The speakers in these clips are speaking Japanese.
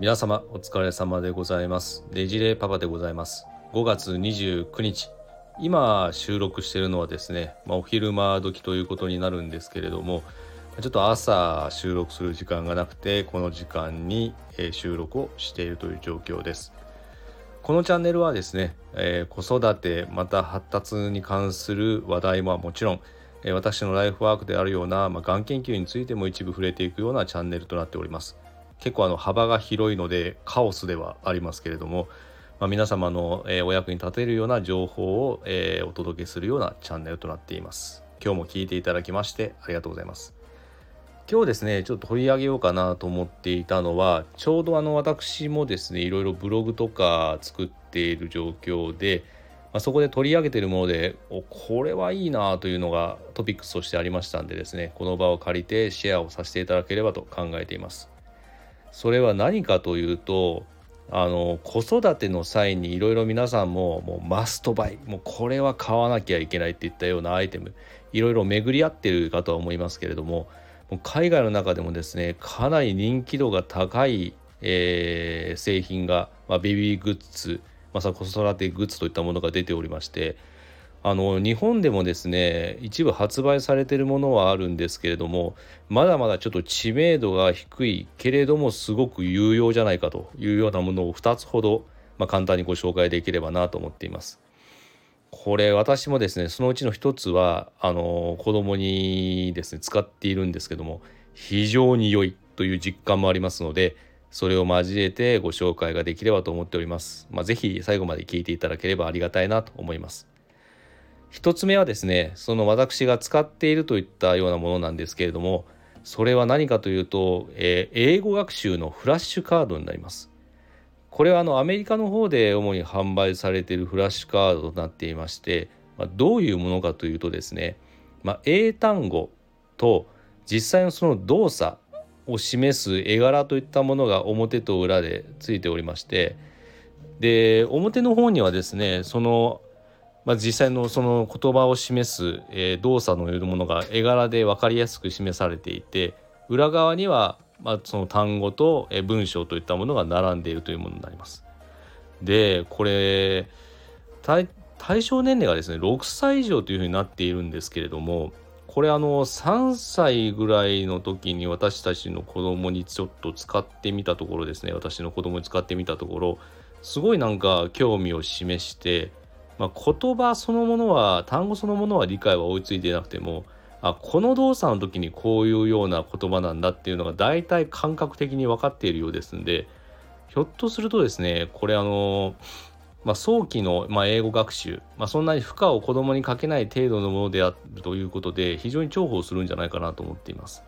皆様お疲れ様でございます。デジレパパでございます。5月29日。今収録しているのはですね、まあ、お昼間時ということになるんですけれどもちょっと朝収録する時間がなくてこの時間に収録をしているという状況です。このチャンネルはですね、えー、子育てまた発達に関する話題はもちろん私のライフワークであるような、まあ、がん研究についても一部触れていくようなチャンネルとなっております。結構あの幅が広いのでカオスではありますけれども、まあ、皆様の、お役に立てるような情報を、お届けするようなチャンネルとなっています。今日も聞いていただきましてありがとうございます。今日ですねちょっと取り上げようかなと思っていたのはちょうどあの私もですねいろいろブログとか作っている状況で、まあ、そこで取り上げているものでおこれはいいなというのがトピックスとしてありましたんでですねこの場を借りてシェアをさせていただければと考えています。それは何かというとあの子育ての際にいろいろ皆さんももうマストバイもうこれは買わなきゃいけないっていったようなアイテムいろいろ巡り合ってるかとは思いますけれどももう海外の中でもですねかなり人気度が高い、えー、製品が、まあ、ベビーグッズまさ、あ、子育てグッズといったものが出ておりましてあの日本でもですね一部発売されているものはあるんですけれどもまだまだちょっと知名度が低いけれどもすごく有用じゃないかというようなものを2つほど、まあ、簡単にご紹介できればなと思っています。これ私もですねそのうちの一つはあの子供にですね使っているんですけども非常に良いという実感もありますのでそれを交えてご紹介ができればと思っております。まあ、ぜ最後まで聞いていただければありがたいなと思います。1つ目はですねその私が使っているといったようなものなんですけれどもそれは何かというと、えー、英語学習のフラッシュカードになります。これはあのアメリカの方で主に販売されているフラッシュカードとなっていまして、まあ、どういうものかというとですね、まあ、英単語と実際のその動作を示す絵柄といったものが表と裏でついておりましてで表の方にはですねそのまあ、実際のその言葉を示す、えー、動作のようなものが絵柄で分かりやすく示されていて裏側には、まあ、その単語と、文章といったものが並んでいるというものになります。でこれ対象年齢がですね6歳以上というふうになっているんですけれどもこれあの3歳ぐらいの時に私たちの子供にちょっと使ってみたところですね私の子供に使ってみたところすごいなんか興味を示してまあ、言葉そのものは単語そのものは理解は追いついていなくてもあこの動作の時にこういうような言葉なんだっていうのが大体感覚的に分かっているようですんでひょっとするとですねこれあの、まあ、早期の、まあ、英語学習、まあ、そんなに負荷を子供にかけない程度のものであるということで非常に重宝するんじゃないかなと思っています。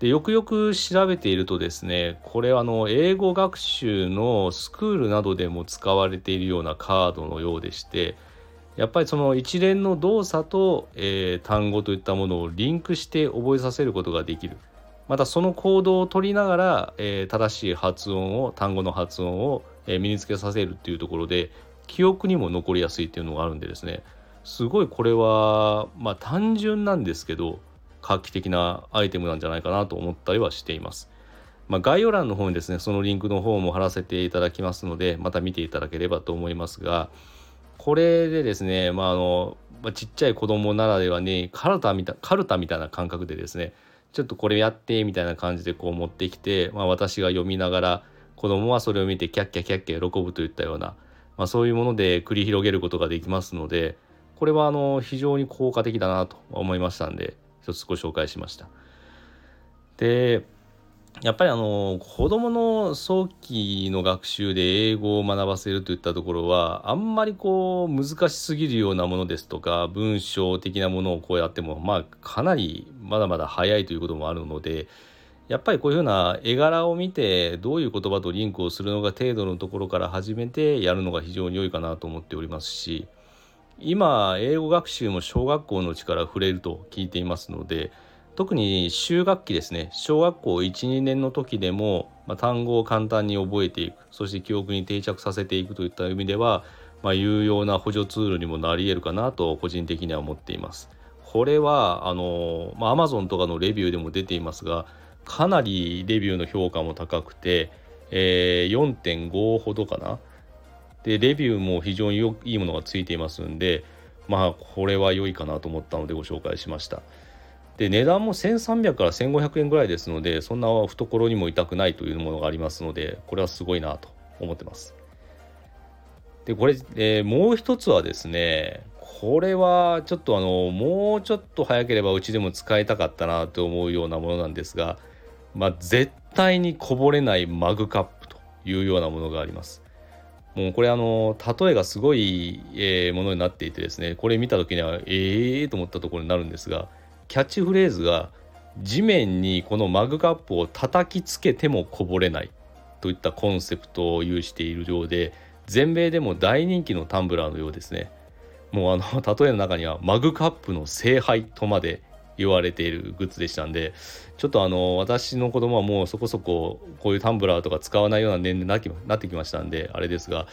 でよくよく調べているとですねこれあの英語学習のスクールなどでも使われているようなカードのようでしてやっぱりその一連の動作と、えー、単語といったものをリンクして覚えさせることができる。またその行動を取りながら、えー、正しい発音を単語の発音を、えー、身につけさせるっていうところで記憶にも残りやすいっていうのがあるんでですね。すごいこれはまあ単純なんですけど画期的なアイテムなんじゃないかなと思ったりはしています。まあ、概要欄の方にですねそのリンクの方も貼らせていただきますのでまた見ていただければと思いますがこれでですね、まああのまあ、ちっちゃい子供ならではにカルタみたカルタみたいな感覚でですねちょっとこれやってみたいな感じでこう持ってきて、まあ、私が読みながら子供はそれを見てキャッキャキャッキャ喜ぶといったような、まあ、そういうもので繰り広げることができますのでこれはあの非常に効果的だなと思いましたんで一つご紹介しました。でやっぱりあの子どもの早期の学習で英語を学ばせるといったところはあんまりこう難しすぎるようなものですとか文章的なものをこうやってもまあかなりまだまだ早いということもあるのでやっぱりこういうふうな絵柄を見てどういう言葉とリンクをするのが程度のところから始めてやるのが非常に良いかなと思っておりますし今英語学習も小学校のうちから触れると聞いていますので特に就学期ですね。小学校12年の時でも、まあ、単語を簡単に覚えていく。そして記憶に定着させていくといった意味では、まあ、有用な補助ツールにもなり得るかなと個人的には思っています。これはあの、まあ、Amazon とかのレビューでも出ていますがかなりレビューの評価も高くてえー、4.5ほどかな。でレビューも非常によいいものがついていますんでまあこれは良いかなと思ったのでご紹介しましたで値段も1300から1500円ぐらいですのでそんな懐にも痛くないというものがありますのでこれはすごいなと思ってますでこれ、えー、もう一つはですねこれはちょっとあのもうちょっと早ければうちでも使いたかったなと思うようなものなんですが、まあ、絶対にこぼれないマグカップというようなものがあります。もうこれあの例えがすごい、えー、ものになっていてですねこれ見た時にはええー、と思ったところになるんですがキャッチフレーズが地面にこのマグカップを叩きつけてもこぼれないといったコンセプトを有しているようで全米でも大人気のタンブラーのようですね。もうあの 例えの中にはマグカップの聖杯とまで言われているグッズでしたんでちょっとあの私の子供はもうそこそここういうタンブラーとか使わないような年齢になってきましたんであれですが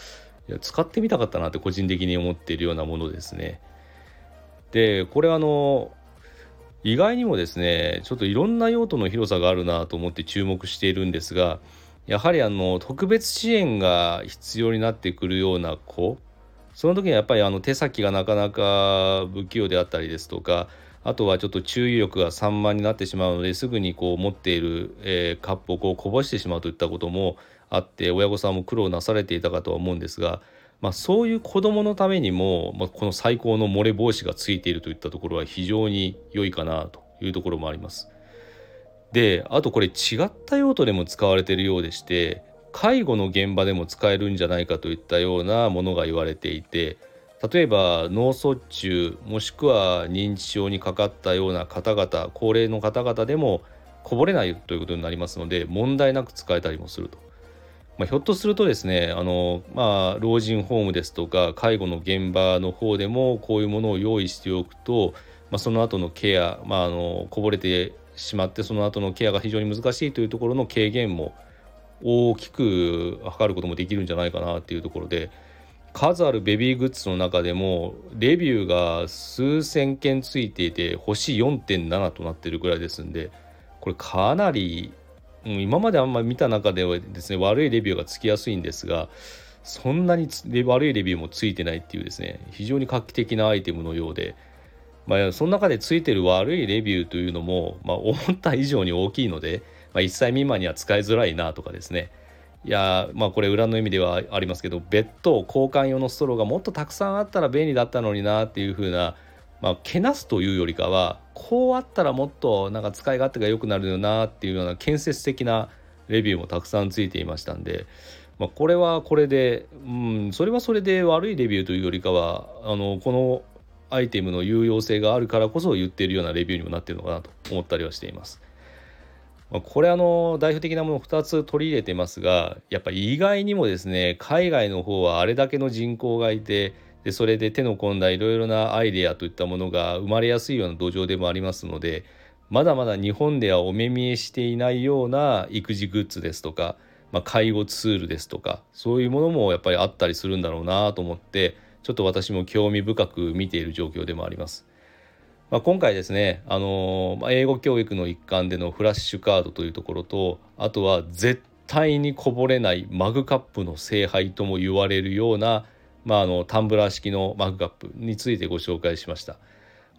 使ってみたかったなって個人的に思っているようなものですね。でこれあの意外にもですねちょっといろんな用途の広さがあるなと思って注目しているんですがやはりあの特別支援が必要になってくるような子その時にやっぱりあの手先がなかなか不器用であったりですとかあとはちょっと注意力が散漫になってしまうのですぐにこう持っている、えー、カップをこうこぼしてしまうといったこともあって親御さんも苦労なされていたかとは思うんですが、まあ、そういう子どものためにも、まあ、この最高の漏れ防止がついているといったところは非常に良いかなというところもあります。であとこれ違った用途でも使われているようでして介護の現場でも使えるんじゃないかといったようなものが言われていて例えば脳卒中もしくは認知症にかかったような方々高齢の方々でもこぼれないということになりますので問題なく使えたりもすると。まあ、ひょっとするとですねあの、まあ、老人ホームですとか介護の現場の方でもこういうものを用意しておくと、まあ、その後のケア、まあ、あのこぼれてしまってその後のケアが非常に難しいというところの軽減も大きく測ることもできるんじゃないかなっていうところで数あるベビーグッズの中でもレビューが数千件ついていて星4.7となってるぐらいですんでこれかなり今まであんまり見た中ではですね悪いレビューがつきやすいんですがそんなに悪いレビューもついてないっていうですね非常に画期的なアイテムのようで、まあ、その中でついてる悪いレビューというのも、まあ、思った以上に大きいのでまあ、1歳未満には使いづらいなとかですねいやまあこれ裏の意味ではありますけど別途交換用のストローがもっとたくさんあったら便利だったのになっていう風なまあけなすというよりかはこうあったらもっとなんか使い勝手が良くなるよなっていうような建設的なレビューもたくさんついていましたんで、まあ、これはこれで、うん、それはそれで悪いレビューというよりかはあのこのアイテムの有用性があるからこそ言っているようなレビューにもなっているのかなと思ったりはしています。まあこれあの代表的なものを2つ取り入れてますがやっぱ意外にもですね海外の方はあれだけの人口がいてでそれで手の込んだいろいろなアイデアといったものが生まれやすいような土壌でもありますのでまだまだ日本ではお目見えしていないような育児グッズですとか、まあ、介護ツールですとかそういうものもやっぱりあったりするんだろうなと思ってちょっと私も興味深く見ている状況でもあります。まあ、今回ですね、あのまあ、英語教育の一環でのフラッシュカードというところとあとは絶対にこぼれないマグカップの聖杯とも言われるような、まあ、あのタンブラー式のマグカップについてご紹介しました。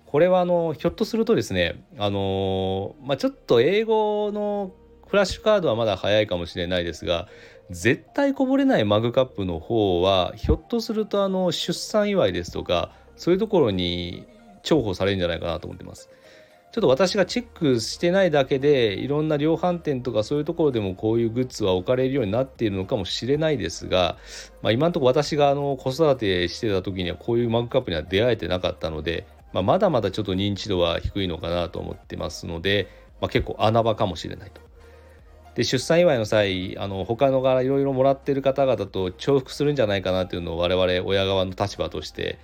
これはあのひょっとするとですね、あのまあ、ちょっと英語のフラッシュカードはまだ早いかもしれないですが絶対こぼれないマグカップの方はひょっとするとあの出産祝いですとかそういうところに重宝されるんじゃないかなと思ってます。ちょっと私がチェックしてないだけでいろんな量販店とかそういうところでもこういうグッズは置かれるようになっているのかもしれないですが、まあ、今のところ私があの子育てしてた時にはこういうマグカップには出会えてなかったので、まあ、まだまだちょっと認知度は低いのかなと思ってますので、まあ、結構穴場かもしれないと。で出産祝いの際あの他のがいろいろもらってる方々と重複するんじゃないかなというのを我々親側の立場として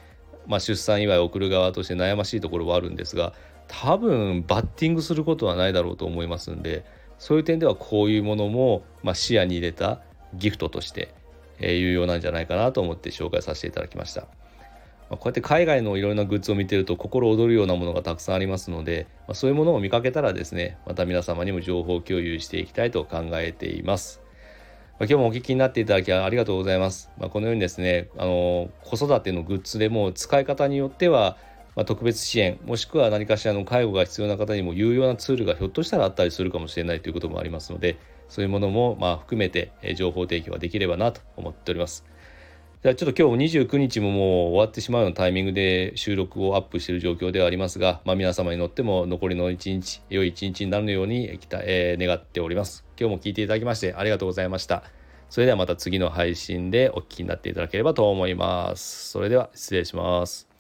まあ、出産祝いを送る側として悩ましいところはあるんですが多分バッティングすることはないだろうと思いますんでそういう点ではこういうものも、まあ、視野に入れたギフトとして、えー、有用なんじゃないかなと思って紹介させていただきました。まあ、こうやって海外のいろんなグッズを見てると心躍るようなものがたくさんありますので、まあ、そういうものを見かけたらですねまた皆様にも情報共有していきたいと考えています。今日もお聞きになっていただきありがとうございます。まあ、このようにですねあの子育てのグッズでも使い方によってはまあ、特別支援もしくは何かしらの介護が必要な方にも有用なツールがひょっとしたらあったりするかもしれないということもありますのでそういうものもま含めて情報提供ができればなと思っております。じゃちょっと今日29日ももう終わってしまうようなタイミングで収録をアップしている状況ではありますが、まあ、皆様に乗っても残りの一日良い一日になるように、えー、願っております。今日も聞いていただきましてありがとうございました。それではまた次の配信でお聞きになっていただければと思います。それでは失礼します。